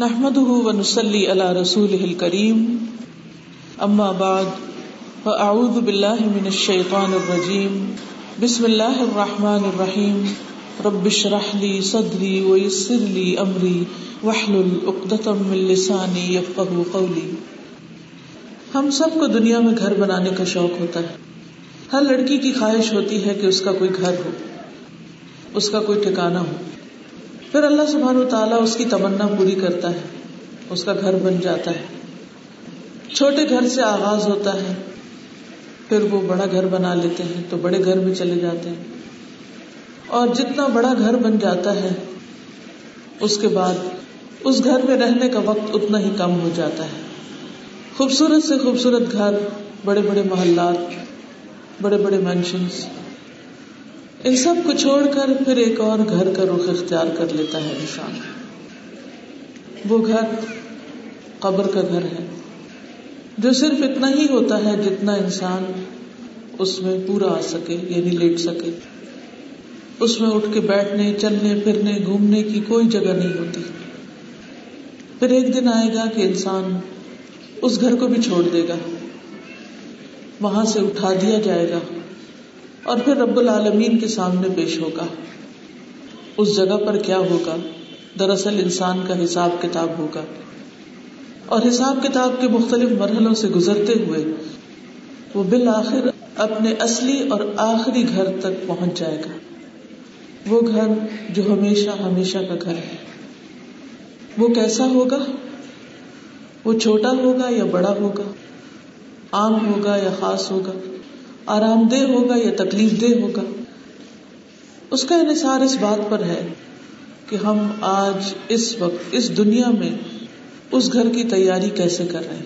نحمده ونسلي على رسوله الكريم. اما بعد فاعوذ بالله من الشيطان الرجيم. بسم الله الرحمن الرحيم. رب اشرح لي صدري ويسر لي امري واحلل عقدة من لساني يفقهوا قولي. ہم سب کو دنیا میں گھر بنانے کا شوق ہوتا ہے۔ ہر لڑکی کی خواہش ہوتی ہے کہ اس کا کوئی گھر ہو، اس کا کوئی ٹھکانا ہو۔ پھر اللہ سبحانہ تعالیٰ اس کی تمنا پوری کرتا ہے، اس کا گھر بن جاتا ہے۔ چھوٹے گھر سے آغاز ہوتا ہے، پھر وہ بڑا گھر بنا لیتے ہیں، تو بڑے گھر میں چلے جاتے ہیں۔ اور جتنا بڑا گھر بن جاتا ہے، اس کے بعد اس گھر میں رہنے کا وقت اتنا ہی کم ہو جاتا ہے۔ خوبصورت سے خوبصورت گھر، بڑے بڑے محلات، بڑے بڑے مینشنس ان سب کو چھوڑ کر پھر ایک اور گھر کا رخ اختیار کر لیتا ہے انسان وہ گھر قبر کا گھر ہے۔ جو صرف اتنا ہی ہوتا ہے جتنا انسان اس میں پورا آ سکے یعنی لیٹ سکے۔ اس میں اٹھ کے بیٹھنے، چلنے، پھرنے، گھومنے کی کوئی جگہ نہیں ہوتی۔ پھر ایک دن آئے گا کہ انسان اس گھر کو بھی چھوڑ دے گا۔ وہاں سے اٹھا دیا جائے گا۔ اور پھر رب العالمین کے سامنے پیش ہوگا۔ اس جگہ پر کیا ہوگا؟ دراصل انسان کا حساب کتاب ہوگا۔ اور حساب کتاب کے مختلف مرحلوں سے گزرتے ہوئے وہ بالآخر اپنے اصلی اور آخری گھر تک پہنچ جائے گا۔ وہ گھر جو ہمیشہ ہمیشہ کا گھر ہے۔ وہ کیسا ہوگا؟ وہ چھوٹا ہوگا یا بڑا ہوگا؟ عام ہوگا یا خاص ہوگا؟ آرام دہ ہوگا یا تکلیف دہ ہوگا؟ اس کا انحصار اس بات پر ہے کہ ہم آج اس وقت، اس دنیا میں اس گھر کی تیاری کیسے کر رہے ہیں؟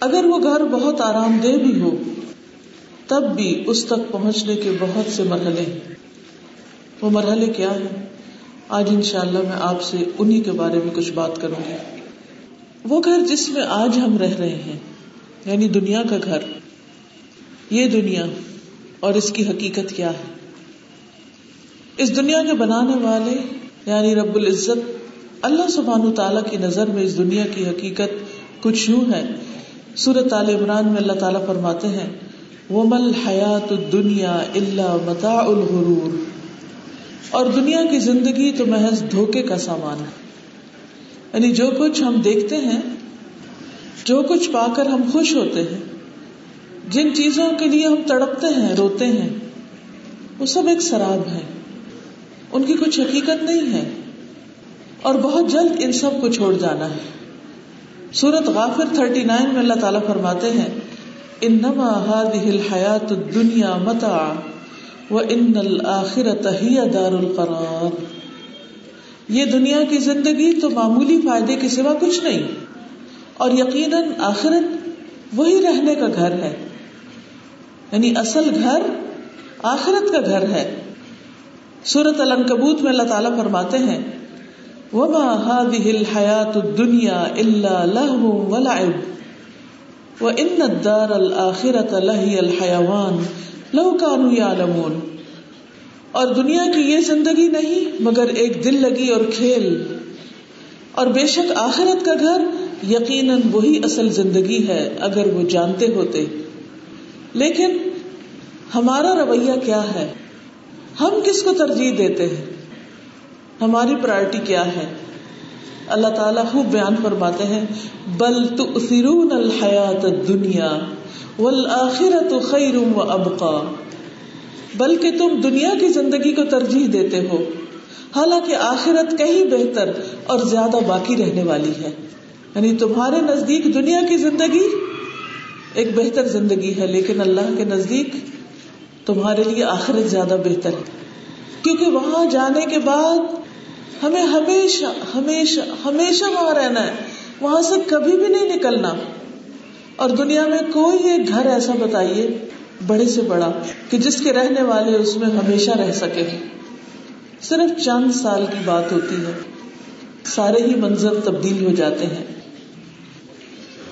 اگر وہ گھر بہت آرام دہ بھی ہو، تب بھی اس تک پہنچنے کے بہت سے مرحلے ہیں۔ وہ مرحلے کیا ہیں؟ آج ان شاء اللہ میں آپ سے انہیں کے بارے میں کچھ بات کروں گی۔ وہ گھر جس میں آج ہم رہ رہے ہیں یعنی دنیا کا گھر یہ دنیا اور اس کی حقیقت کیا ہے؟ اس دنیا کے بنانے والے یعنی رب العزت، اللہ سبحان تعالیٰ کی نظر میں اس دنیا کی حقیقت کچھ یوں ہے۔ سورت عال عمران میں اللہ تعالیٰ فرماتے ہیں وہ مل حیات دنیا اللہ متا الغرور۔ اور دنیا کی زندگی تو محض دھوکے کا سامان ہے۔ یعنی جو کچھ ہم دیکھتے ہیں، جو کچھ پا کر ہم خوش ہوتے ہیں جن چیزوں کے لیے ہم تڑپتے ہیں، روتے ہیں، وہ سب ایک شراب ہے ان کی کچھ حقیقت نہیں ہے۔ اور بہت جلد ان سب کو چھوڑ جانا ہے۔ سورت غافر تھرٹی نائن میں اللہ تعالیٰ فرماتے ہیں، انما هذه الحیات الدنیا متاع وان الاخرۃ هي دار القرار۔ یہ دنیا کی زندگی تو معمولی فائدے کے سوا کچھ نہیں، اور یقیناً آخرت وہی رہنے کا گھر ہے۔ یعنی اصل گھر آخرت کا گھر ہے۔ سورت الکبوت میں اللہ تعالیٰ فرماتے ہیں، وما هذه الحیات الدنیا الا لهو ولعب۔ وان الدار الاخرة لهي الحيوان۔ لو كانوا يعلمون۔ اور دنیا کی یہ زندگی نہیں، مگر ایک دل لگی اور کھیل۔ اور بے شک آخرت کا گھر یقیناً وہی اصل زندگی ہے، اگر وہ جانتے ہوتے۔ ہیں لیکن ہمارا رویہ کیا ہے؟ ہم کس کو ترجیح دیتے ہیں؟ ہماری پرائرٹی کیا ہے؟ اللہ تعالیٰ خوب بیان فرماتے ہیں، بل تؤثرون الحیات الدنیا والآخرت خیر و ابقا۔ بلکہ تم دنیا کی زندگی کو ترجیح دیتے ہو۔ حالانکہ آخرت کہیں بہتر اور زیادہ باقی رہنے والی ہے۔ یعنی تمہارے نزدیک دنیا کی زندگی ایک بہتر زندگی ہے، لیکن اللہ کے نزدیک تمہارے لیے آخرت زیادہ بہتر ہے۔ کیونکہ وہاں جانے کے بعد ہمیں ہمیشہ ہمیشہ ہمیشہ وہاں رہنا ہے۔ وہاں سے کبھی بھی نہیں نکلنا۔ اور دنیا میں کوئی ایک گھر ایسا بتائیے، بڑے سے بڑا، کہ جس کے رہنے والے اس میں ہمیشہ رہ سکے۔ صرف چند سال کی بات ہوتی ہے، سارے ہی منظر تبدیل ہو جاتے ہیں۔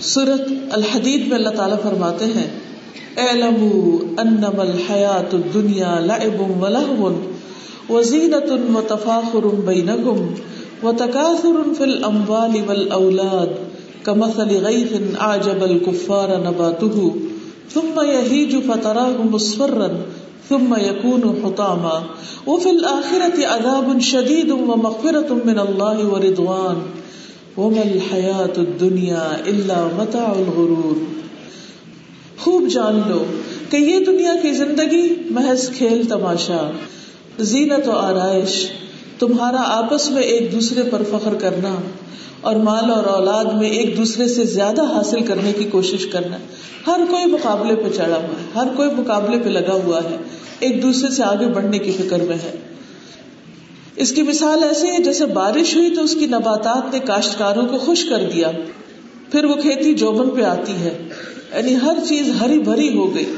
سورت الحدید میں اللہ تعالیٰ فرماتے ہیں، اعلموا انما الحیات الدنیا لعب و لہو وزینت و تفاخر بینکم وتكاثر في الأموال والأولاد كمثل غيث أعجب الكفار نباته ثم يهيج فتراه مصفرا ثم يكون حطاما وفي الآخرة عذاب شديد ومغفرة من الله ورضوان وما الحیات الدنیا الا متاع الغرور۔ خوب جان لو کہ یہ دنیا کی زندگی محض کھیل تماشا، زینت و آرائش، تمہارا آپس میں ایک دوسرے پر فخر کرنا، اور مال اور اولاد میں ایک دوسرے سے زیادہ حاصل کرنے کی کوشش کرنا۔ ہر کوئی مقابلے پہ چڑھا ہوا ہے، ہر کوئی مقابلے پہ لگا ہوا ہے، ایک دوسرے سے آگے بڑھنے کی فکر میں ہے۔ اس کی مثال ایسے ہے، جیسے بارش ہوئی تو اس کی نباتات نے کاشتکاروں کو خوش کر دیا۔ پھر وہ کھیتی جوبن پہ آتی ہے۔ یعنی ہر چیز ہری بھری ہو گئی۔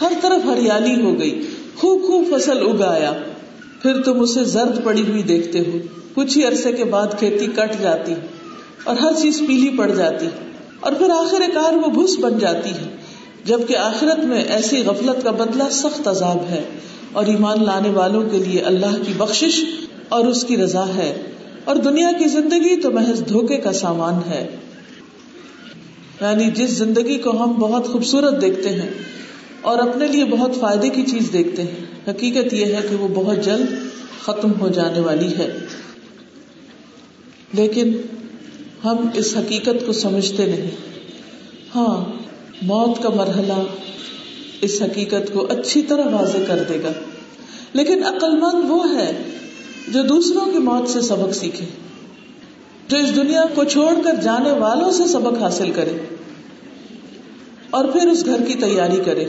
ہر طرف ہریالی ہو گئی۔ خوب خوب فصل اگایا پھر تم اسے زرد پڑی ہوئی دیکھتے ہو۔ کچھ ہی عرصے کے بعد کھیتی کٹ جاتی۔ اور ہر چیز پیلی پڑ جاتی۔ اور پھر آخر کار وہ بھس بن جاتی ہے۔ جبکہ آخرت میں ایسی غفلت کا بدلہ سخت عذاب ہے۔ اور ایمان لانے والوں کے لیے اللہ کی بخشش اور اس کی رضا ہے۔ اور دنیا کی زندگی تو محض دھوکے کا سامان ہے۔ یعنی جس زندگی کو ہم بہت خوبصورت دیکھتے ہیں اور اپنے لیے بہت فائدے کی چیز دیکھتے ہیں، حقیقت یہ ہے کہ وہ بہت جلد ختم ہو جانے والی ہے۔ لیکن ہم اس حقیقت کو سمجھتے نہیں۔ ہاں موت کا مرحلہ اس حقیقت کو اچھی طرح واضح کر دے گا۔ لیکن عقل مند وہ ہے جو دوسروں کی موت سے سبق سیکھے، جو اس دنیا کو چھوڑ کر جانے والوں سے سبق حاصل کرے اور پھر اس گھر کی تیاری کرے۔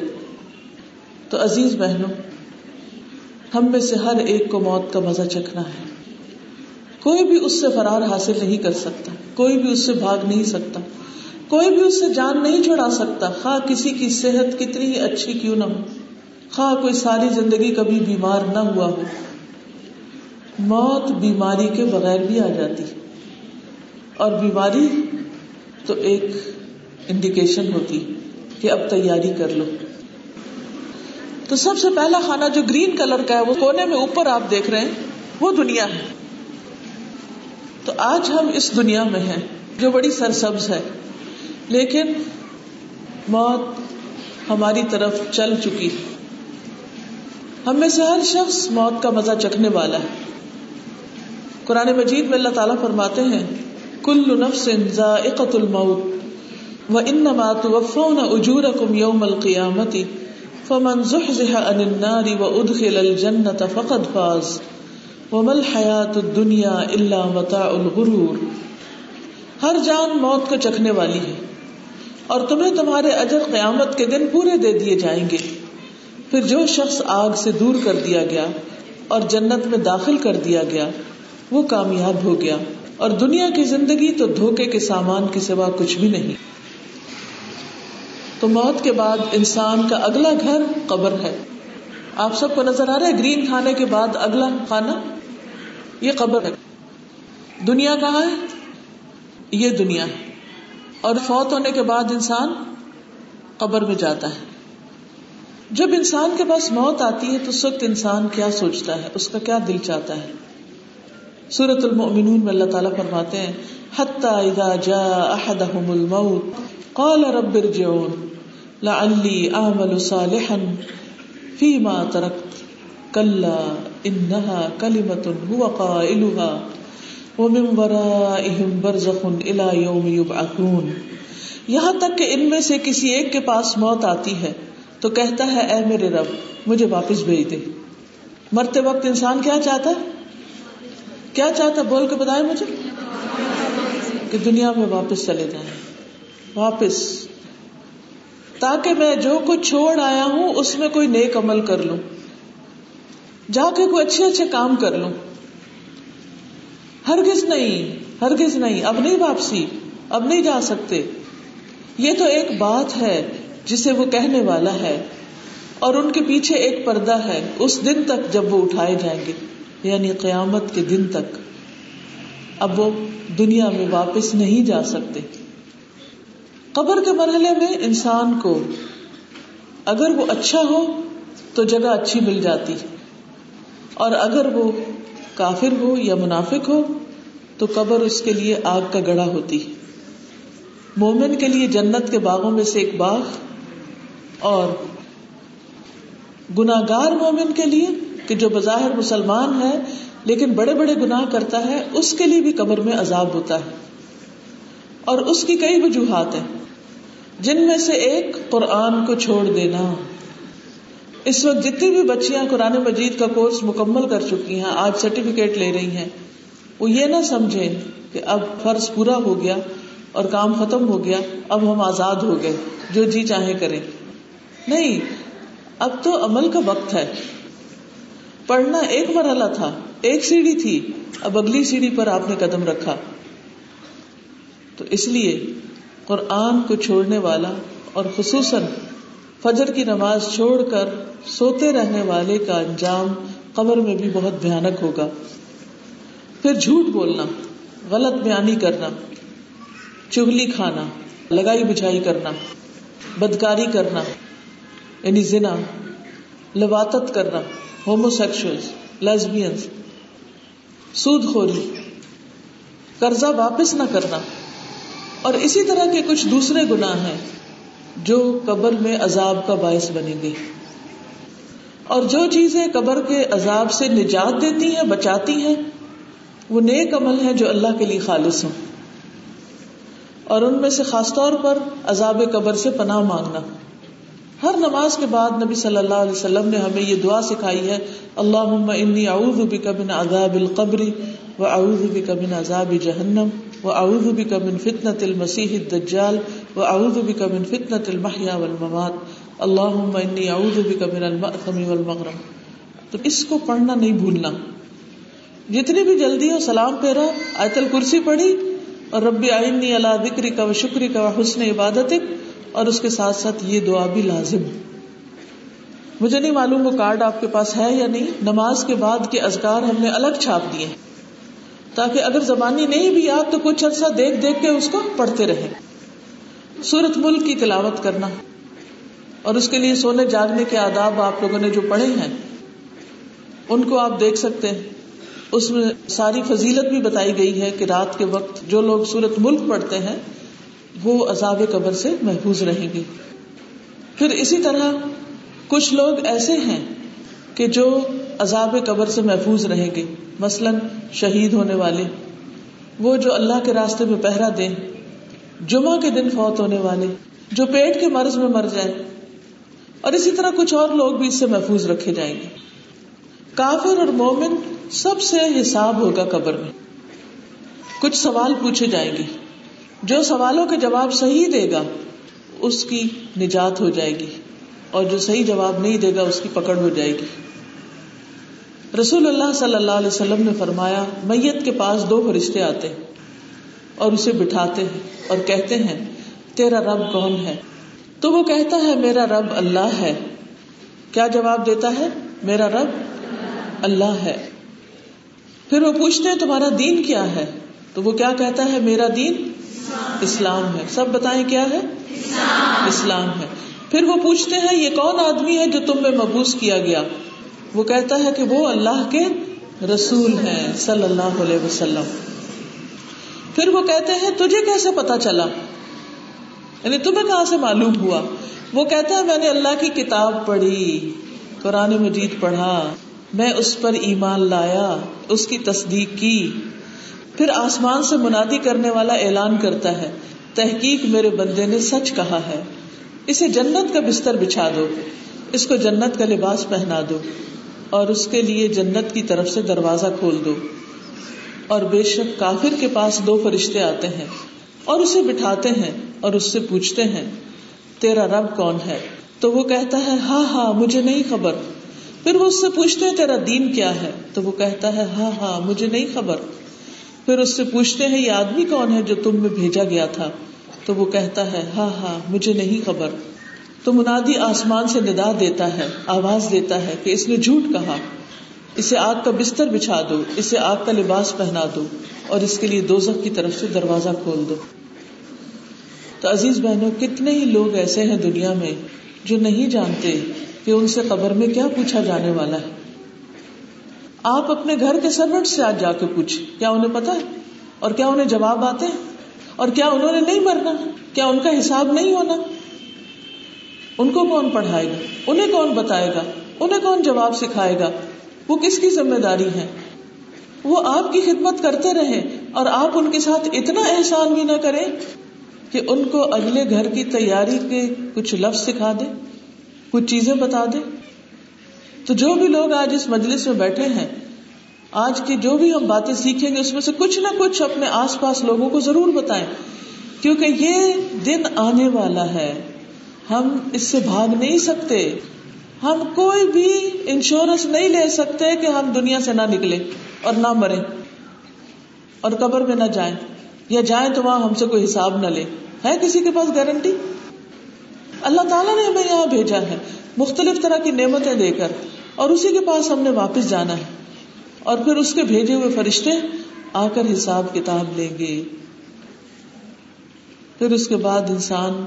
تو عزیز بہنوں، ہم میں سے ہر ایک کو موت کا مزہ چکھنا ہے۔ کوئی بھی اس سے فرار حاصل نہیں کر سکتا، کوئی بھی اس سے بھاگ نہیں سکتا۔ کوئی بھی اس سے جان نہیں چھڑا سکتا، خواہ کسی کی صحت کتنی ہی اچھی کیوں نہ ہو، خواہ کوئی ساری زندگی کبھی بیمار نہ ہوا ہو۔ موت بیماری کے بغیر بھی آ جاتی۔ اور بیماری تو ایک انڈیکیشن ہوتی کہ اب تیاری کر لو۔ تو سب سے پہلا کھانا جو گرین کلر کا ہے، وہ کونے میں اوپر آپ دیکھ رہے ہیں، وہ دنیا ہے۔ تو آج ہم اس دنیا میں ہیں جو بڑی سرسبز ہے۔ لیکن موت ہماری طرف چل چکی ہم میں سے ہر شخص موت کا مزہ چکھنے والا ہے۔ قرآن مجید میں اللہ تعالیٰ فرماتے ہیں، کل نفس ذائقت الموت و انما توفون اجورکم یوم القیامت فمن زحزح عن النار و ادخل الجنة فقد فاز وما الحیات الدنیا الا متاع الغرور۔ ہر جان موت کو چکھنے والی ہے۔ اور تمہیں تمہارے اجر قیامت کے دن پورے دے دیے جائیں گے۔ پھر جو شخص آگ سے دور کر دیا گیا اور جنت میں داخل کر دیا گیا، وہ کامیاب ہو گیا۔ اور دنیا کی زندگی تو دھوکے کے سامان کے سوا کچھ بھی نہیں۔ تو موت کے بعد انسان کا اگلا گھر قبر ہے۔ آپ سب کو نظر آ رہا ہے گرین کھانے کے بعد اگلا کھانا؟ یہ قبر ہے۔ دنیا کہاں ہے؟ یہ دنیا ہے۔ اور فوت ہونے کے بعد انسان قبر میں جاتا ہے۔ جب انسان کے پاس موت آتی ہے تو اس وقت انسان کیا سوچتا ہے؟ اس کا کیا دل چاہتا ہے؟ سورت المؤمنون میں اللہ تعالیٰ فرماتے ہیں، حتی اذا جاء احدهم الموت، قال رب ارجعون، لعلی اعمل صالحا فيما تركت كلا انها كلمة هو قائلها۔ ومن ورائهم برزخ الى يوم يبعثون یہاں تک کہ ان میں سے کسی ایک کے پاس موت آتی ہے، تو کہتا ہے، اے میرے رب، مجھے واپس بھیج دے۔ مرتے وقت انسان کیا چاہتا ہے؟ کیا چاہتا بول کے بتائے مجھے؟ کہ دنیا میں واپس چلے جائیں۔ واپس۔ تاکہ میں جو کچھ چھوڑ آیا ہوں، اس میں کوئی نیک عمل کر لوں۔ جا کے کوئی اچھے اچھے کام کر لوں۔ ہرگز نہیں ہرگز نہیں، اب نہیں واپسی، اب نہیں جا سکتے۔ یہ تو ایک بات ہے جسے وہ کہنے والا ہے، اور ان کے پیچھے ایک پردہ ہے، اس دن تک جب وہ اٹھائے جائیں گے یعنی قیامت کے دن تک۔ اب وہ دنیا میں واپس نہیں جا سکتے۔ قبر کے مرحلے میں انسان کو اگر وہ اچھا ہو تو جگہ اچھی مل جاتی، اور اگر وہ کافر ہو یا منافق ہو، تو قبر اس کے لیے آگ کا گڑھا ہوتی مومن کے لیے جنت کے باغوں میں سے ایک باغ اور گناگار مومن کے لیے کہ جو بظاہر مسلمان ہے لیکن بڑے بڑے گناہ کرتا ہے، اس کے لیے بھی قبر میں عذاب ہوتا ہے۔ اور اس کی کئی وجوہات ہیں، جن میں سے ایک قرآن کو چھوڑ دینا۔ اس وقت جتنی بھی بچیاں قرآن مجید کا کورس مکمل کر چکی ہیں، آج سرٹیفکیٹ لے رہی ہیں۔ وہ یہ نہ سمجھے کہ اب فرض پورا ہو گیا اور کام ختم ہو گیا، اب ہم آزاد ہو گئے، جو جی چاہے کریں۔ نہیں، اب تو عمل کا وقت ہے۔ پڑھنا ایک مرحلہ تھا، ایک سیڑھی تھی، اب اگلی سیڑھی پر آپ نے قدم رکھا۔ تو اس لیے قرآن کو چھوڑنے والا اور خصوصاً فجر کی نماز چھوڑ کر سوتے رہنے والے کا انجام قبر میں بھی بہت بھیانک ہوگا۔ پھر جھوٹ بولنا، غلط بیانی کرنا چگلی کھانا، لگائی بچھائی کرنا، بدکاری کرنا یعنی زنا لواتت کرنا ہومو سیکشل لیزبینس سود خوری قرضہ واپس نہ کرنا۔ اور اسی طرح کے کچھ دوسرے گناہ ہیں۔ جو قبر میں عذاب کا باعث بنیں گے۔ اور جو چیزیں قبر کے عذاب سے نجات دیتی ہیں، بچاتی ہیں، وہ نیک عمل ہے جو اللہ کے لیے خالص ہوں۔ اور ان میں سے خاص طور پر عذاب قبر سے پناہ مانگنا۔ ہر نماز کے بعد نبی صلی اللہ علیہ وسلم نے ہمیں یہ دعا سکھائی ہے اللہ انی اعوذ بک من عذاب القبر و اعوذ بک من عذاب جہنم و اعوذ بک من فتنة المسیح الدجال و اعوذ بک من فتنة المحیا والممات. اللہم انی اعوذ بک من المأثم والمغرم. تو اس کو پڑھنا نہیں بھولنا. جتنی بھی جلدی ہو سلام پھیرا آیت الکرسی پڑھی، اور رب آئینی اللہ ذکری کا و شکری کا و حسن عبادت اور اس کے ساتھ ساتھ یہ دعا بھی لازم. مجھے نہیں معلوم وہ کارڈ آپ کے پاس ہے یا نہیں. نماز کے بعد کے ازکار ہم نے الگ چھاپ دیے تاکہ اگر زبانی نہیں بھی یاد تو کچھ عرصہ دیکھ دیکھ کے اس کو پڑھتے رہے سورت ملک کی تلاوت کرنا اور اس کے لیے سونے جاگنے کے آداب آپ لوگوں نے جو پڑھے ہیں، ان کو آپ دیکھ سکتے ہیں۔ اس میں ساری فضیلت بھی بتائی گئی ہے کہ رات کے وقت جو لوگ سورت ملک پڑھتے ہیں، وہ عذاب قبر سے محفوظ رہیں گے۔ پھر اسی طرح کچھ لوگ ایسے ہیں کہ جو عذاب قبر سے محفوظ رہیں گے۔ مثلاً شہید ہونے والے، وہ جو اللہ کے راستے میں پہرا دیں۔ جمعہ کے دن فوت ہونے والے، جو پیٹ کے مرض میں مر جائے۔ اور اسی طرح کچھ اور لوگ بھی اس سے محفوظ رکھے جائیں گے۔ کافر اور مومن سب سے حساب ہوگا قبر میں۔ کچھ سوال پوچھے جائیں گے۔ جو سوالوں کے جواب صحیح دے گا، اس کی نجات ہو جائے گی۔ اور جو صحیح جواب نہیں دے گا، اس کی پکڑ ہو جائے گی۔ رسول اللہ صلی اللہ علیہ وسلم نے فرمایا، میت کے پاس دو فرشتے آتے اور اسے بٹھاتے ہیں۔ اور کہتے ہیں، تیرا رب کون ہے؟ تو وہ کہتا ہے، میرا رب اللہ ہے۔ کیا جواب دیتا ہے، میرا رب اللہ ہے۔ پھر وہ پوچھتے ہیں، تمہارا دین کیا ہے؟ تو وہ کیا کہتا ہے، میرا دین اسلام ہے۔ سب بتائیں کیا ہے، اسلام ہے۔ پھر وہ پوچھتے ہیں، یہ کون آدمی ہے جو تم میں مبوس کیا گیا؟ وہ کہتا ہے کہ وہ اللہ کے رسول ہیں صلی اللہ علیہ وسلم۔ پھر وہ کہتے ہیں، تجھے کیسے پتا چلا؟ یعنی تمہیں کہاں سے معلوم ہوا؟ وہ کہتا ہے میں نے اللہ کی کتاب پڑھی، قرآن مجید پڑھا، میں اس پر ایمان لایا، اس کی تصدیق کی۔ پھر آسمان سے منادی کرنے والا اعلان کرتا ہے، تحقیق میرے بندے نے سچ کہا ہے۔ اسے جنت کا بستر بچھا دو، اس کو جنت کا لباس پہنا دو اور اس کے لیے جنت کی طرف سے دروازہ کھول دو۔ اور بے شک کافر کے پاس دو فرشتے آتے ہیں اور اسے بٹھاتے ہیں اور اس سے پوچھتے ہیں، تیرا رب کون ہے؟ تو وہ کہتا ہے ہاں ہاں مجھے نہیں خبر۔ پھر وہ اس سے پوچھتے ہیں، تیرا دین کیا ہے؟ تو وہ کہتا ہے ہاں ہاں مجھے نہیں خبر۔ پھر اس سے پوچھتے ہیں، یہ آدمی کون ہے جو تم میں بھیجا گیا تھا؟ تو وہ کہتا ہے ہاں ہاں مجھے نہیں خبر۔ تو منادی آسمان سے ندا دیتا ہے، آواز دیتا ہے کہ اس نے جھوٹ کہا۔ اسے آگ کا بستر بچھا دو، اسے آگ کا لباس پہنا دو اور اس کے لیے دوزخ کی طرف سے دروازہ کھول دو۔ تو عزیز بہنوں، کتنے ہی لوگ ایسے ہیں دنیا میں جو نہیں جانتے کہ ان سے قبر میں کیا پوچھا جانے والا ہے۔ آپ اپنے گھر کے سروٹ سے آج جا کے پوچھ کیا انہیں پتا ہے؟ اور کیا انہیں جواب آتے اور کیا انہوں نے نہیں مرنا؟ کیا ان کا حساب نہیں ہونا؟ ان کو کون پڑھائے گا؟ انہیں کون بتائے گا؟ انہیں کون جواب سکھائے گا؟ وہ کس کی ذمہ داری ہے؟ وہ آپ کی خدمت کرتے رہے اور آپ ان کے ساتھ اتنا احسان بھی نہ کریں کہ ان کو اگلے گھر کی تیاری کے کچھ لفظ سکھا دے، کچھ چیزیں بتا دے۔ تو جو بھی لوگ آج اس مجلس میں بیٹھے ہیں، آج کی جو بھی ہم باتیں سیکھیں گے، اس میں سے کچھ نہ کچھ اپنے آس پاس لوگوں کو ضرور بتائیں۔ کیونکہ یہ دن آنے والا ہے، ہم اس سے بھاگ نہیں سکتے۔ ہم کوئی بھی انشورنس نہیں لے سکتے کہ ہم دنیا سے نہ نکلے اور نہ مرے اور قبر میں نہ جائیں یا جائیں تو وہاں ہم سے کوئی حساب نہ لے۔ ہے کسی کے پاس گارنٹی اللہ تعالیٰ نے ہمیں یہاں بھیجا ہے مختلف طرح کی نعمتیں دے کر اور اسی کے پاس ہم نے واپس جانا ہے اور پھر اس کے بھیجے ہوئے فرشتے آ کر حساب کتاب لیں گے۔ پھر اس کے بعد انسان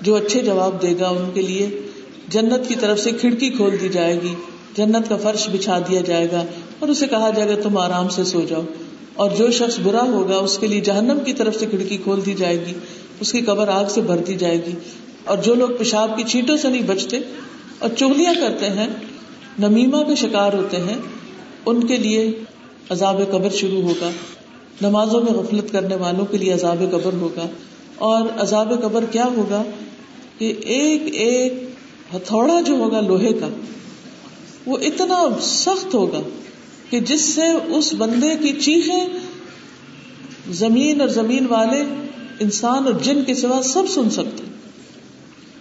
جو اچھے جواب دے گا ان کے لیے جنت کی طرف سے کھڑکی کھول دی جائے گی۔ جنت کا فرش بچھا دیا جائے گا اور اسے کہا جائے گا، تم آرام سے سو جاؤ۔ اور جو شخص برا ہوگا، اس کے لیے جہنم کی طرف سے کھڑکی کھول دی جائے گی۔ اس کی قبر آگ سے بھر دی جائے گی۔ اور جو لوگ پیشاب کی چیٹوں سے نہیں بچتے اور چگلیاں کرتے ہیں نمیما کے شکار ہوتے ہیں، ان کے لیے عذاب قبر شروع ہوگا۔ نمازوں میں غفلت کرنے والوں کے لیے عذاب قبر ہوگا۔ اور عذاب قبر کیا ہوگا کہ ایک ایک ہتھوڑا جو ہوگا لوہے کا، وہ اتنا سخت ہوگا کہ جس سے اس بندے کی چیخیں زمین اور زمین والے انسان اور جن کے سوا سب سن سکتے۔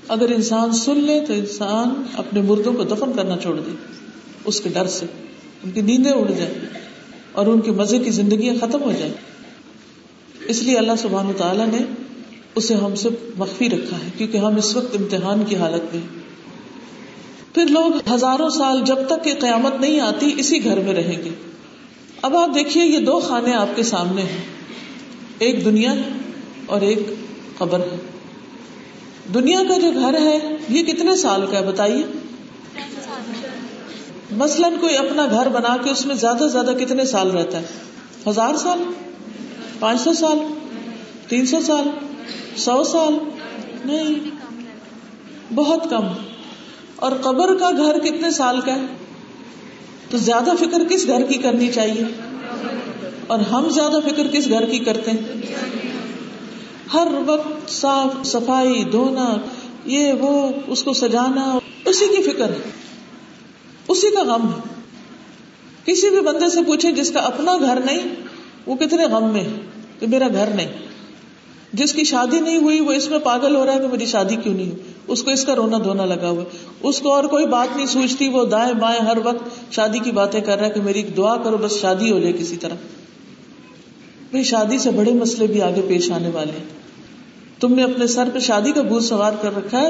اگر انسان سن لے تو انسان اپنے مردوں کو دفن کرنا چھوڑ دے، اس کے ڈر سے، ان کی نیندیں اڑ جائیں اور ان کے مزے کی زندگیاں ختم ہو جائیں۔ اس لیے اللہ سبحان تعالیٰ نے اسے ہم سے مخفی رکھا ہے، کیونکہ ہم اس وقت امتحان کی حالت میں پھر لوگ ہزاروں سال جب تک کہ قیامت نہیں آتی، اسی گھر میں رہیں گے۔ اب آپ دیکھیے، یہ دو خانے آپ کے سامنے ہیں۔ ایک دنیا اور ایک قبر ہے۔ دنیا کا جو گھر ہے، یہ کتنے سال کا ہے بتائیے؟ مثلاً کوئی اپنا گھر بنا کے اس میں زیادہ سے زیادہ کتنے سال رہتا ہے؟ ہزار سال، پانچ سو سال، تین سو سال سو سال؟ نہیں، بہت کم۔ اور قبر کا گھر کتنے سال کا ہے؟ تو زیادہ فکر کس گھر کی کرنی چاہیے؟ اور ہم زیادہ فکر کس گھر کی کرتے ہیں؟ ہر وقت صاف صفائی، دھونا، یہ وہ، اس کو سجانا، اسی کی فکر ہے۔ اسی کا غم ہے۔ کسی بھی بندے سے پوچھے جس کا اپنا گھر نہیں، وہ کتنے غم میں کہ میرا گھر نہیں۔ جس کی شادی نہیں ہوئی، وہ اس میں پاگل ہو رہا ہے کہ میری شادی کیوں نہیں ہوئی؟ اس کو اس کا رونا دھونا لگا ہوا اس کو اور کوئی بات نہیں سوچتی، وہ دائیں بائیں ہر وقت شادی کی باتیں کر رہا ہے کہ میری دعا کرو، بس شادی ہو جائے کسی طرح۔ بھائی شادی سے بڑے مسئلے بھی آگے پیش آنے والے ہیں۔ تم نے اپنے سر پہ شادی کا بوجھ سوار کر رکھا ہے۔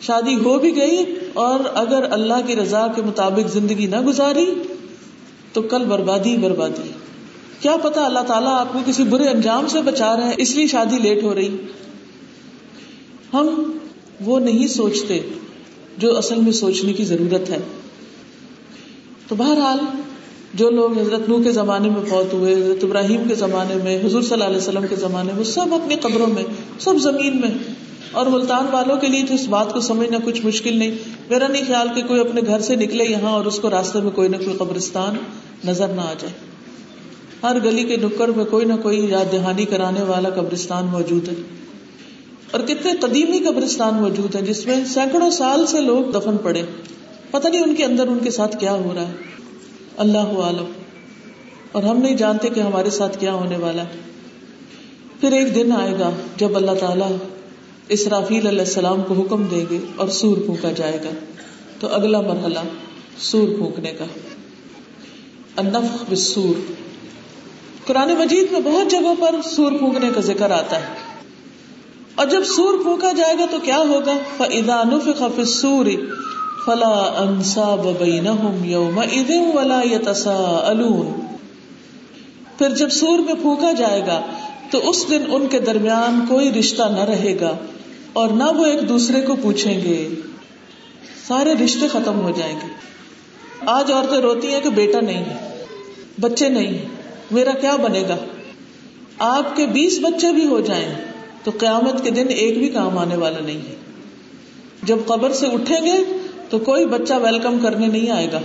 شادی ہو بھی گئی اور اگر اللہ کی رضا کے مطابق زندگی نہ گزاری تو کل بربادی بربادی کیا پتا اللہ تعالیٰ آپ کو کسی برے انجام سے بچا رہے ہیں، اس لیے شادی لیٹ ہو رہی۔ ہم وہ نہیں سوچتے جو اصل میں سوچنے کی ضرورت ہے۔ تو بہرحال جو لوگ حضرت نو کے زمانے میں فوت ہوئے، حضرت ابراہیم کے زمانے میں، حضور صلی اللہ علیہ وسلم کے زمانے میں، سب اپنی قبروں میں، سب زمین میں۔ اور ملتان والوں کے لیے تو اس بات کو سمجھنا کچھ مشکل نہیں۔ میرا نہیں خیال کہ کوئی اپنے گھر سے نکلے یہاں اور اس کو راستے میں کوئی نہ کوئی قبرستان نظر نہ آ جائے۔ ہر گلی کے نکڑ میں کوئی نہ کوئی یاد دہانی کرانے والا قبرستان موجود ہے۔ اور کتنے قدیمی قبرستان موجود ہیں جس میں سینکڑوں سال سے لوگ دفن پڑے۔ پتہ نہیں ان کے اندر ان کے ساتھ کیا ہو رہا ہے۔ اللہ عالم۔ اور ہم نہیں جانتے کہ ہمارے ساتھ کیا ہونے والا ہے۔ پھر ایک دن آئے گا جب اللہ تعالیٰ اسرافیل علیہ السلام کو حکم دیں گے اور سور پھونکا جائے گا۔ تو اگلا مرحلہ سور پھونکنے کا۔ النفخ بالسور۔ قرآن مجید میں بہت جگہوں پر سور پھونکنے کا ذکر آتا ہے۔ اور جب سور پھونکا جائے گا تو کیا ہوگا؟ فَإِذَا نُفِخَ فِي السُّورِ فَلَا بَيْنَهُمْ يَوْمَئِذٍ وَلَا يَتَسَاءَلُونَ۔ پھر جب سور میں پھونکا جائے گا تو اس دن ان کے درمیان کوئی رشتہ نہ رہے گا اور نہ وہ ایک دوسرے کو پوچھیں گے۔ سارے رشتے ختم ہو جائیں گے۔ آج عورتیں روتی ہیں کہ بیٹا نہیں ہے، بچے نہیں ہیں۔ میرا کیا بنے گا؟ آپ کے بیس بچے بھی ہو جائیں تو قیامت کے دن ایک بھی کام آنے والا نہیں ہے۔ جب قبر سے اٹھیں گے تو کوئی بچہ ویلکم کرنے نہیں آئے گا۔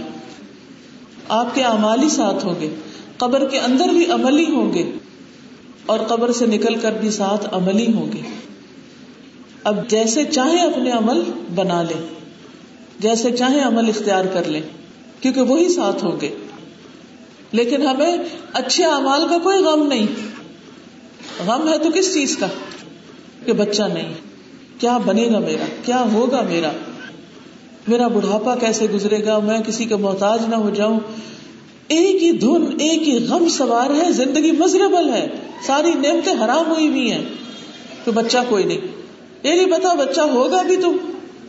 آپ کے امال ہی ساتھ ہوں گے۔ قبر کے اندر بھی عملی ہوں گے۔ اور قبر سے نکل کر بھی ساتھ عملی ہوں گے۔ اب جیسے چاہے اپنے عمل بنا لیں۔ جیسے چاہے عمل اختیار کر لیں۔ کیونکہ وہی ساتھ ہوں گے۔ لیکن ہمیں اچھے امال کا کوئی غم نہیں۔ غم ہے تو کس چیز کا؟ کہ بچہ نہیں۔ کیا بنے گا میرا؟ کیا ہوگا میرا؟ میرا بڑھاپا کیسے گزرے گا؟ میں کسی کا محتاج نہ ہو جاؤں۔ ایک ہی دھن، ایک ہی غم سوار ہے۔ زندگی مزربل ہے۔ ساری نعمتیں حرام ہوئی ہوئی ہیں۔ تو بچہ کوئی نہیں۔ یہ نہیں پتا بچہ ہوگا بھی تو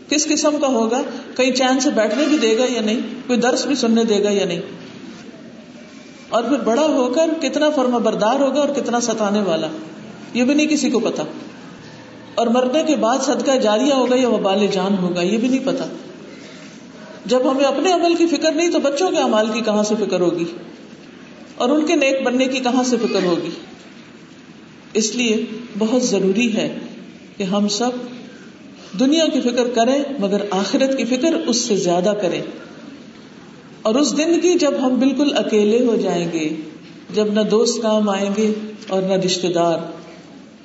کس قسم کا ہوگا؟ کہیں چین سے بیٹھنے بھی دے گا یا نہیں؟ کوئی درس بھی سننے دے گا یا نہیں؟ اور پھر بڑا ہو کر کتنا فرما بردار ہوگا اور کتنا ستانے والا۔ یہ بھی نہیں کسی کو پتا۔ اور مرنے کے بعد صدقہ جاریہ ہوگا یا وبال جان ہوگا، یہ بھی نہیں پتا۔ جب ہمیں اپنے عمل کی فکر نہیں تو بچوں کے امال کی کہاں سے فکر ہوگی؟ اور ان کے نیک بننے کی کہاں سے فکر ہوگی؟ اس لیے بہت ضروری ہے کہ ہم سب دنیا کی فکر کریں مگر آخرت کی فکر اس سے زیادہ کریں۔ اور اس دن کی جب ہم بالکل اکیلے ہو جائیں گے، جب نہ دوست کام آئیں گے اور نہ رشتے دار۔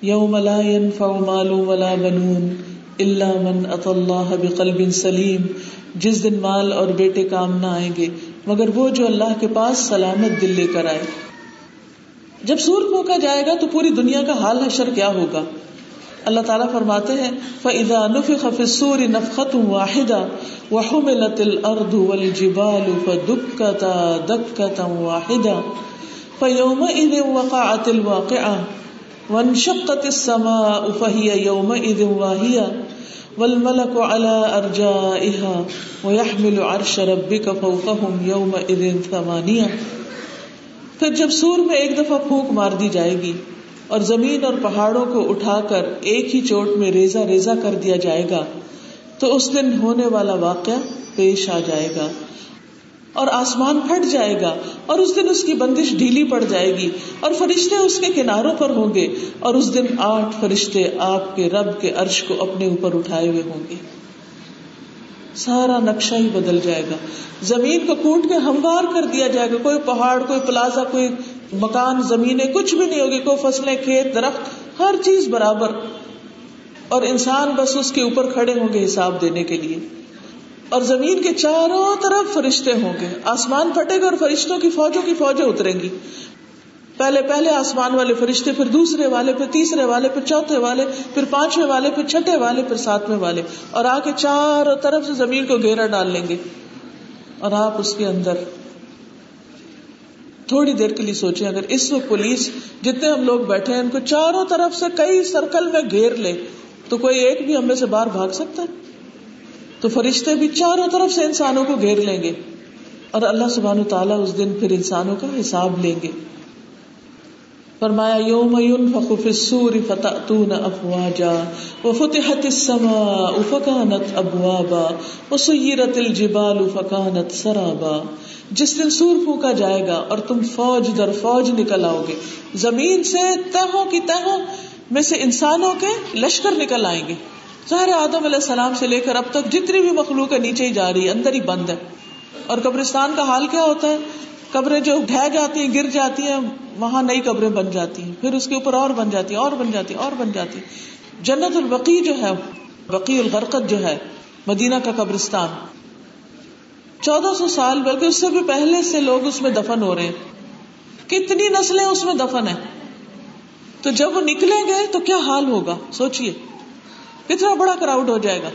یوم لا ينفع مال ولا بنون الا من اتى الله بقلب سلیم۔ جس دن مال اور بیٹے کام نہ آئیں گے، مگر وہ جو اللہ کے پاس سلامت دل لے کر آئے۔ جب سور پھونکا جائے گا تو پوری دنیا کا حال حشر کیا ہوگا؟ اللہ تعالیٰ فرماتے ہیں، فَإِذَا نُفِخَ فِي السُّورِ نَفْخَةٌ وَاحِدَةٌ وَحُمِلَتِ الْأَرْضُ وَالْجِبَالُ فَدُكَّتَا دَكَّةً وَاحِدَةً فَيَوْمَئِذٍ وَقَعَتِ الْوَاقِعَةُ وانشقت السماء فهي يومئذ واهية والملك على أرجائها ويحمل عرش ربك فوقهم يومئذ ثمانية۔ پھر جب سور میں ایک دفعہ پھونک مار دی جائے گی اور زمین اور پہاڑوں کو اٹھا کر ایک ہی چوٹ میں ریزا ریزا کر دیا جائے گا، تو اس دن ہونے والا واقعہ پیش آ جائے گا اور آسمان پھٹ جائے گا اور اس دن اس کی بندش ڈھیلی پڑ جائے گی اور فرشتے اس کے کناروں پر ہوں گے اور اس دن آٹھ فرشتے آپ کے رب کے عرش کو اپنے اوپر اٹھائے ہوئے ہوں گے۔ سارا نقشہ ہی بدل جائے گا۔ زمین کو کوٹ کے ہموار کر دیا جائے گا، کوئی پہاڑ، کوئی پلازا، کوئی مکان، زمینیں کچھ بھی نہیں ہوگی، کوئی فصلیں، کھیت، درخت، ہر چیز برابر۔ اور انسان بس اس کے اوپر کھڑے ہوں گے حساب دینے کے لیے۔ اور زمین کے چاروں طرف فرشتے ہوں گے۔ آسمان پھٹے گا اور فرشتوں کی فوجوں کی فوجیں اتریں گی۔ پہلے پہلے آسمان والے فرشتے، پھر دوسرے والے، پھر تیسرے والے، پھر چوتھے والے، پھر پانچویں والے، پھر چھٹے والے، پھر ساتویں والے۔ اور آ کے چاروں طرف سے زمین کو گھیرا ڈال لیں گے۔ اور آپ اس کے اندر تھوڑی دیر کے لیے سوچیں، اگر اس وقت پولیس جتنے ہم لوگ بیٹھے ہیں، ان کو چاروں طرف سے کئی سرکل میں گھیر لے، تو کوئی ایک بھی ہمیں سے باہر بھاگ سکتا ہے؟ تو فرشتے بھی چاروں طرف سے انسانوں کو گھیر لیں گے اور اللہ سبحان تعالیٰ اس دن پھر انسانوں کا حساب لیں گے۔ فرمایا، یوم ينفخ في السور فتأتون افواجا وفتحت السماء فكانت ابوابا وسيرت الجبال فكانت سرابا۔ جس دن سور پھونکا جائے گا اور تم فوج در فوج نکل آؤ گے۔ زمین سے تہوں کی تہوں میں سے انسانوں کے لشکر نکل آئیں گے۔ ظاہر آدم علیہ السلام سے لے کر اب تک جتنی بھی مخلوق ہے، نیچے ہی جا رہی ہے، اندر ہی بند ہے۔ اور قبرستان کا حال کیا ہوتا ہے؟ قبریں جو ڈہ جاتی ہیں، گر جاتی ہیں، وہاں نئی قبریں بن جاتی ہیں۔ پھر اس کے اوپر اور بن جاتی ہیں اور بن جاتی ہیں اور بن جاتی۔ ہیں جنت البقی جو ہے بقی الغرقت جو ہے، مدینہ کا قبرستان۔ چودہ سو سال، بلکہ اس سے بھی پہلے سے لوگ اس میں دفن ہو رہے ہیں۔ کتنی نسلیں اس میں دفن ہیں۔ تو جب وہ نکلیں گے، تو کیا حال ہوگا؟ سوچئے۔ کتنا بڑا کراؤڈ ہو جائے گا۔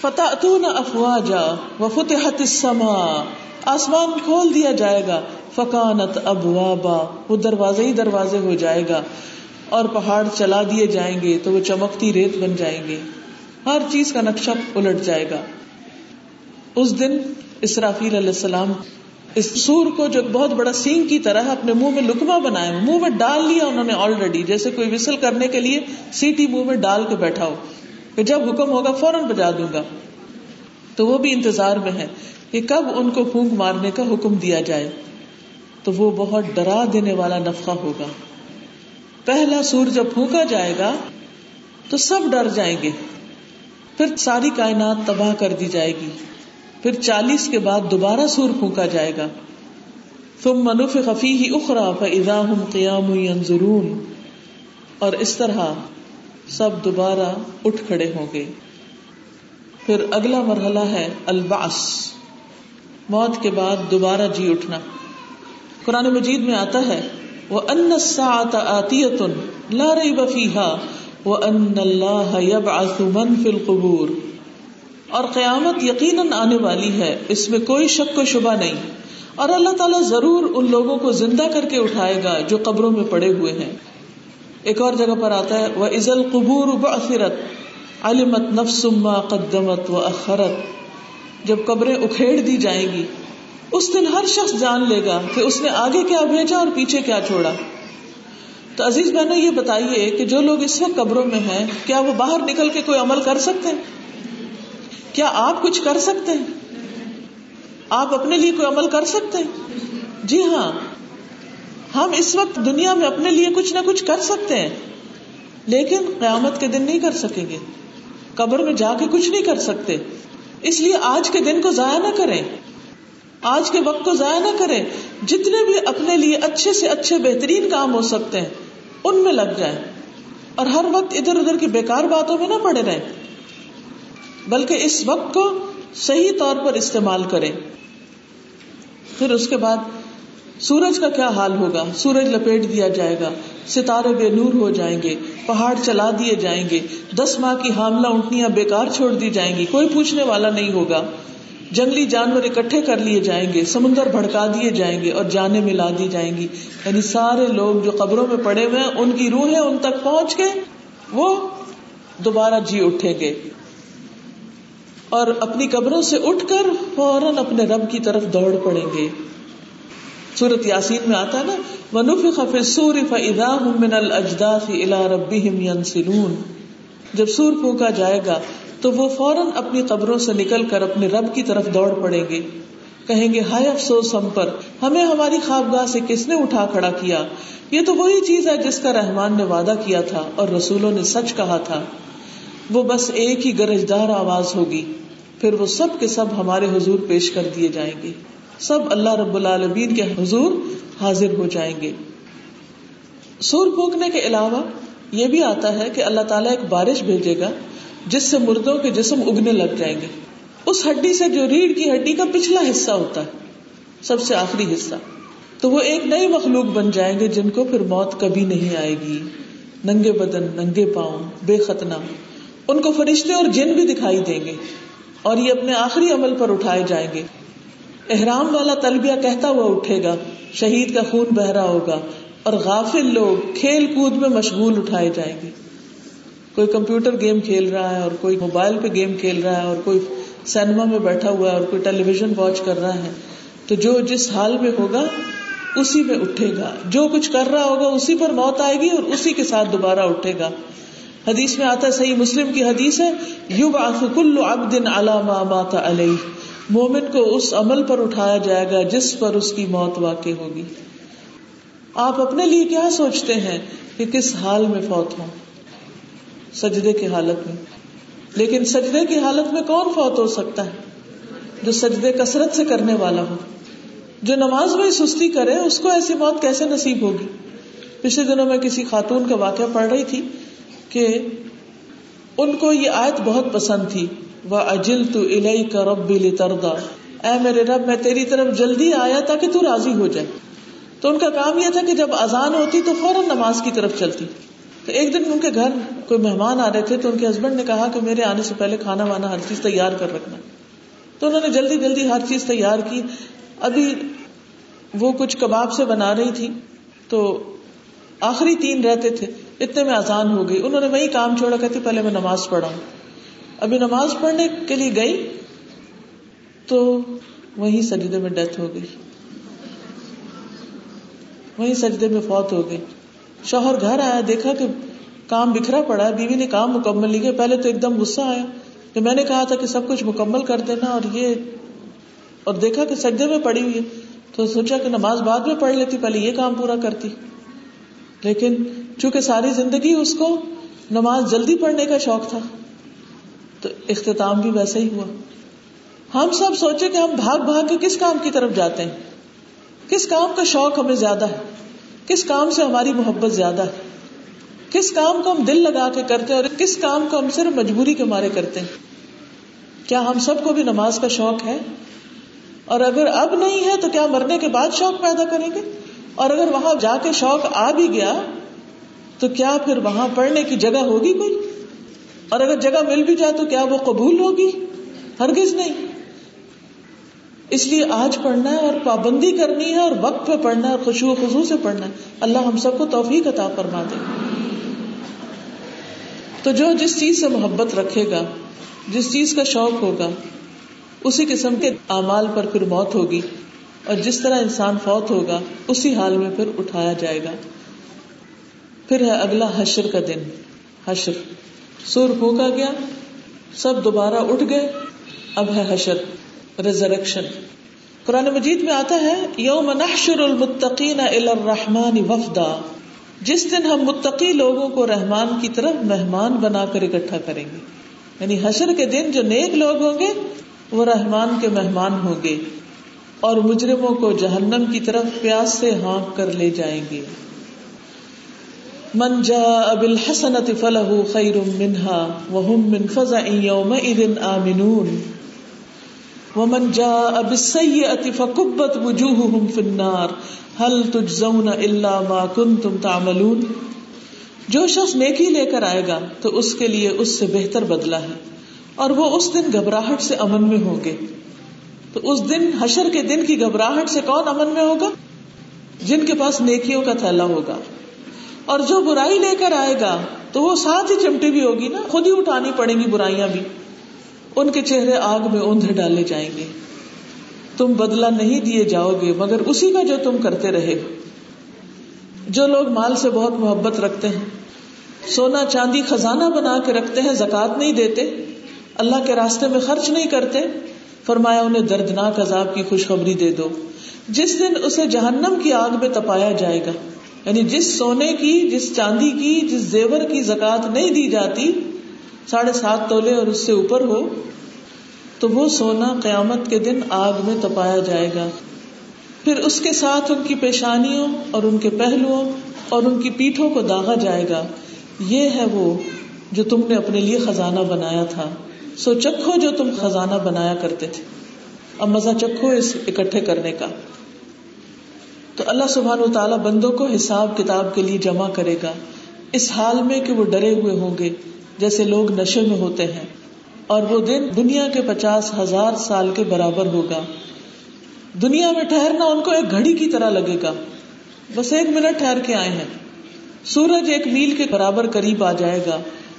فتح افواجا و فتحت السماء۔ آسمان کھول دیا جائے گا۔ فکانت ابوابا وہ دروازے ہی دروازے ہو جائے گا۔ اور پہاڑ چلا دیے جائیں گے تو وہ چمکتی ریت بن جائیں گے۔ ہر چیز کا نقشہ الٹ جائے گا۔ اس دن اسرافیل علیہ السلام اس سور کو جو بہت بڑا سینگ کی طرح اپنے منہ میں لکما بنایا منہ میں ڈال لیا انہوں نے آلریڈی جیسے کوئی وسل کرنے کے لیے سیٹی منہ میں ڈال کے بیٹھا ہو۔ کہ جب حکم ہوگا فوراً بجا دوں گا۔ تو وہ بھی انتظار میں ہے۔ کہ کب ان کو پھونک مارنے کا حکم دیا جائے، تو وہ بہت ڈرا دینے والا نفقہ ہوگا۔ پہلا سور جب پھونکا جائے گا، تو سب ڈر جائیں گے۔ پھر ساری کائنات تباہ کر دی جائے گی۔ پھر چالیس کے بعد دوبارہ سور پھونکا جائے گا۔ تم منف خفی ہی اخرا فضا ہم قیام ضرور اور اس طرح سب دوبارہ اٹھ کھڑے ہوں گے۔ پھر اگلا مرحلہ ہے الباس موت کے بعد دوبارہ جی اٹھنا۔ قرآن مجید میں آتا ہے وہ ان آتی لا ریب فیها وان اللہ یبعث من فی القبور۔ اور قیامت یقیناً آنے والی ہے، اس میں کوئی شک و شبہ نہیں۔ اور اللہ تعالیٰ ضرور ان لوگوں کو زندہ کر کے اٹھائے گا جو قبروں میں پڑے ہوئے ہیں۔ ایک اور جگہ پر آتا ہے وہ ازل قبور بعثرت، علمت نفس ما قدمت و اخرت جب قبریں اکھیڑ دی جائیں گی، اس دن ہر شخص جان لے گا کہ اس نے آگے کیا بھیجا اور پیچھے کیا چھوڑا۔ تو عزیز بہنوں، یہ بتائیے کہ جو لوگ اس وقت قبروں میں ہیں، کیا وہ باہر نکل کے کوئی عمل کر سکتے ہیں؟ کیا آپ کچھ کر سکتے ہیں؟ آپ اپنے لیے کوئی عمل کر سکتے ہیں؟ جی ہاں ہم اس وقت دنیا میں اپنے لیے کچھ نہ کچھ کر سکتے ہیں، لیکن قیامت کے دن نہیں کر سکیں گے۔ قبر میں جا کے کچھ نہیں کر سکتے۔ اس لیے آج کے دن کو ضائع نہ کریں۔ آج کے وقت کو ضائع نہ کریں۔ جتنے بھی اپنے لیے اچھے سے اچھے بہترین کام ہو سکتے ہیں، ان میں لگ جائیں۔ اور ہر وقت ادھر ادھر کی بیکار باتوں میں نہ پڑے رہیں۔ بلکہ اس وقت کو صحیح طور پر استعمال کریں۔ پھر اس کے بعد سورج کا کیا حال ہوگا؟ سورج لپیٹ دیا جائے گا، ستارے بے نور ہو جائیں گے، پہاڑ چلا دیے جائیں گے، دس ماہ کی حاملہ اونٹنیاں بےکار چھوڑ دی جائیں گی، کوئی پوچھنے والا نہیں ہوگا۔ جنگلی جانور اکٹھے کر لیے جائیں گے، سمندر بھڑکا دیے جائیں گے اور جانے ملا دی جائیں گی۔ یعنی سارے لوگ جو قبروں میں پڑے ہوئے ہیں، ان کی روحیں ان تک پہنچ کے وہ دوبارہ جی اٹھیں گے۔ اور اپنی قبروں سے اٹھ کر فوراً اپنے رب کی طرف دوڑ پڑیں گے۔ سورت یاسین میں آتا ہے نا منف خف سور فا من الجداف الا ربهم ينسلون۔ جب سور پھونکا جائے گا، تو وہ فوراً اپنی قبروں سے نکل کر اپنے رب کی طرف دوڑ پڑیں گے۔ کہیں گے، ہائے افسوس ہم پر، ہمیں ہماری خوابگاہ سے کس نے اٹھا کھڑا کیا؟ یہ تو وہی چیز ہے جس کا رحمان نے وعدہ کیا تھا اور رسولوں نے سچ کہا تھا۔ وہ بس ایک ہی گرجدار آواز ہوگی، پھر وہ سب کے سب ہمارے حضور پیش کر دیے جائیں گے۔ سب اللہ رب العالمین کے حضور حاضر ہو جائیں گے۔ سور پھونکنے کے علاوہ یہ بھی آتا ہے کہ اللہ تعالیٰ ایک بارش بھیجے گا جس سے مردوں کے جسم اگنے لگ جائیں گے۔ اس ہڈی سے جو ریڑھ کی ہڈی کا پچھلا حصہ ہوتا ہے، سب سے آخری حصہ۔ تو وہ ایک نئی مخلوق بن جائیں گے جن کو پھر موت کبھی نہیں آئے گی۔ ننگے بدن، ننگے پاؤں، بے ختنا ان کو فرشتے اور جن بھی دکھائی دیں گے اور یہ اپنے آخری عمل پر اٹھائے جائیں گے۔ احرام والا تلبیہ کہتا ہوا اٹھے گا، شہید کا خون بہ رہا ہوگا اور غافل لوگ کھیل کود میں مشغول اٹھائے جائیں گے کوئی کمپیوٹر گیم کھیل رہا ہے اور کوئی موبائل پہ گیم کھیل رہا ہے اور کوئی سینما میں بیٹھا ہوا ہے اور کوئی ٹیلی ویژن واچ کر رہا ہے، تو جو جس حال میں ہوگا، اسی میں اٹھے گا۔ جو کچھ کر رہا ہوگا، اسی پر موت آئے گی اور اسی کے ساتھ دوبارہ اٹھے گا۔ حدیث میں آتا ہے، صحیح مسلم کی حدیث ہے یو کل عبد علامہ مات علیہ۔ مومن کو اس عمل پر اٹھایا جائے گا جس پر اس کی موت واقع ہوگی۔ آپ اپنے لیے کیا سوچتے ہیں کہ کس حال میں فوت ہوں؟ سجدے کی حالت میں۔ لیکن سجدے کی حالت میں کون فوت ہو سکتا ہے؟ جو سجدے کثرت سے کرنے والا ہو۔ جو نماز میں سستی کرے، اس کو ایسی موت کیسے نصیب ہوگی؟ پچھلے دنوں میں کسی خاتون کا واقعہ پڑھ رہی تھی کہ ان کو یہ آیت بہت پسند تھی۔ وہ اجل تو الہی کا رب بھی تردا اے میرے رب، میں تیری طرف جلدی آیا تاکہ تو راضی ہو جائے۔ تو ان کا کام یہ تھا کہ جب اذان ہوتی تو فوراً نماز کی طرف چلتی۔ تو ایک دن ان کے گھر کوئی مہمان آ رہے تھے تو ان کے ہسبینڈ نے کہا کہ میرے آنے سے پہلے کھانا وانا ہر چیز تیار کر رکھنا۔ تو انہوں نے جلدی جلدی ہر چیز تیار کی۔ ابھی وہ کچھ کباب سے بنا رہی تھی۔ تو آخری تین رہتے تھے۔ اتنے میں آزان ہو گئی۔ انہوں نے وہی کام چھوڑا، کہتی پہلے میں نماز پڑھا ہوں ابھی نماز پڑھنے کے لیے گئی تو وہی سجدے میں ڈیتھ ہو گئی۔ وہی سجدے میں فوت ہو گئی۔ شوہر گھر آیا، دیکھا کہ کام بکھرا پڑا ہے، بیوی نے کام مکمل لی پہلے تو ایک دم غصہ آیا کہ میں نے کہا تھا کہ سب کچھ مکمل کر دینا اور یہ، اور دیکھا کہ سجدے میں پڑی ہوئی ہے۔ تو سوچا کہ نماز بعد میں پڑھ لیتی، پہلے یہ کام پورا کرتی۔ لیکن چونکہ ساری زندگی اس کو نماز جلدی پڑھنے کا شوق تھا تو اختتام بھی ویسا ہی ہوا۔ ہم سب سوچے کہ ہم بھاگ بھاگ کے کس کام کی طرف جاتے ہیں؟ کس کام کا شوق ہمیں زیادہ ہے؟ کس کام سے ہماری محبت زیادہ ہے؟ کس کام کو ہم دل لگا کے کرتے ہیں اور کس کام کو ہم صرف مجبوری کے مارے کرتے ہیں؟ کیا ہم سب کو بھی نماز کا شوق ہے؟ اور اگر اب نہیں ہے تو کیا مرنے کے بعد شوق پیدا کریں گے؟ اور اگر وہاں جا کے شوق آ بھی گیا تو کیا پھر وہاں پڑھنے کی جگہ ہوگی کوئی؟ اور اگر جگہ مل بھی جائے تو کیا وہ قبول ہوگی؟ ہرگز نہیں۔ اس لیے آج پڑھنا ہے اور پابندی کرنی ہے اور وقت پہ پڑھنا ہے اور خوشو و سے پڑھنا ہے۔ اللہ ہم سب کو توفیق عطا فرما دے۔ تو جو جس چیز سے محبت رکھے گا، جس چیز کا شوق ہوگا، اسی قسم کے اعمال پر پھر موت ہوگی۔ اور جس طرح انسان فوت ہوگا، اسی حال میں پھر اٹھایا جائے گا۔ پھر ہے اگلا حشر کا دن۔ حشر۔ سور پھونکا گیا، سب دوبارہ اٹھ گئے۔ اب ہے حشر ریزریکشن قرآن مجید میں آتا ہے، یوم نحشر المتقین الى الرحمن وفدا۔ جس دن ہم متقی لوگوں کو رحمان کی طرف مہمان بنا کر اکٹھا کریں گے۔ یعنی حشر کے دن جو نیک لوگ ہوں گے، وہ رحمان کے مہمان ہوں گے۔ اور مجرموں کو جہنم کی طرف پیاس سے ہانک کر لے جائیں گے۔ من جاء بالحسنة فله خير منها وهم من فزع يومئذ آمنون. ومن جاء بالسيئة فكبت وجوههم في النار. هل تجزون إلا ما كنتم تعملون؟ جو شخص نیکی لے کر آئے گا تو اس کے لیے اس سے بہتر بدلا ہے اور وہ اس دن گھبراہٹ سے امن میں ہوں گے۔ تو اس دن حشر کے دن کی گھبراہٹ سے کون امن میں ہوگا؟ جن کے پاس نیکیوں کا تھیلا ہوگا۔ اور جو برائی لے کر آئے گا تو وہ ساتھ ہی چمٹی بھی ہوگی نا، خود ہی اٹھانی پڑیں گی برائیاں بھی۔ ان کے چہرے آگ میں اوندھے ڈالے جائیں گے۔ تم بدلا نہیں دیے جاؤ گے، مگر اسی کا جو تم کرتے رہے۔ جو لوگ مال سے بہت محبت رکھتے ہیں، سونا چاندی خزانہ بنا کے رکھتے ہیں، زکات نہیں دیتے۔ اللہ کے راستے میں خرچ نہیں کرتے۔ فرمایا، انہیں دردناک عذاب کی خوشخبری دے دو۔ جس دن اسے جہنم کی آگ میں تپایا جائے گا۔ یعنی جس سونے کی، جس چاندی کی، جس زیور کی زکات نہیں دی جاتی، ساڑھے سات تولے اور اس سے اوپر ہو، تو وہ سونا قیامت کے دن آگ میں تپایا جائے گا۔ پھر اس کے ساتھ ان کی پیشانیوں اور ان کے پہلوؤں اور ان کی پیٹھوں کو داغا جائے گا۔ یہ ہے وہ جو تم نے اپنے لیے خزانہ بنایا تھا۔ سو چکھو جو تم خزانہ بنایا کرتے تھے۔ اب مزہ چکھو اس اکٹھے کرنے کا۔ تو اللہ سبحان و تعالیٰ بندوں کو حساب کتاب کے لیے جمع کرے گا۔ اس حال میں کہ وہ ڈرے ہوئے ہوں گے، جیسے لوگ نشے میں ہوتے ہیں، اور وہ دن دنیا کے پچاس ہزار سال کے برابر ہوگا۔ دنیا میں ٹھہرنا ان کو ایک گھڑی کی طرح لگے گا۔ بس ایک منٹ ٹھہر کے آئے ہیں۔ سورج ایک میل کے برابر قریب آ جائے گا۔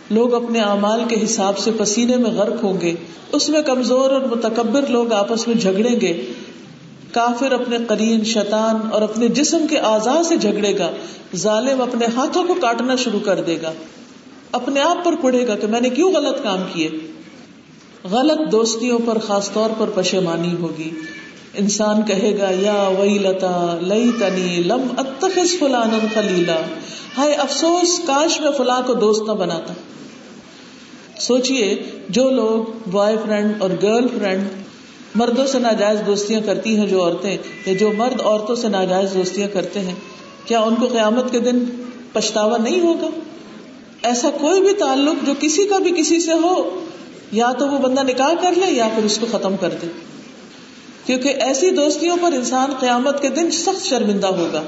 لوگ اپنے اعمال کے حساب سے پسینے میں غرق ہوں گے۔ اس میں کمزور اور متکبر لوگ آپس میں جھگڑیں گے۔ کافر اپنے قرین، شیطان اور اپنے جسم کے آزاد سے جھگڑے گا۔ ظالم اپنے ہاتھوں کو کاٹنا شروع کر دے گا۔ اپنے آپ پر پڑے گا کہ میں نے کیوں غلط کام کیے۔ غلط دوستیوں پر خاص طور پر پشیمانی ہوگی۔ انسان کہے گا، یا وئی لتا لئی تنی لم اتخذ فلان خلیلا۔ ہائے افسوس، کاش میں فلاں کو دوست نہ بناتا۔ سوچئے، جو لوگ بوائے فرینڈ اور گرل فرینڈ مردوں سے ناجائز دوستیاں کرتی ہیں جو عورتیں، یا جو مرد عورتوں سے ناجائز دوستیاں کرتے ہیں، کیا ان کو قیامت کے دن پچھتاوا نہیں ہوگا؟ ایسا کوئی بھی تعلق جو کسی کا بھی کسی سے ہو، یا تو وہ بندہ نکاح کر لے، یا پھر اس کو ختم کر دے۔ کیونکہ ایسی دوستیوں پر انسان قیامت کے دن سخت شرمندہ ہوگا۔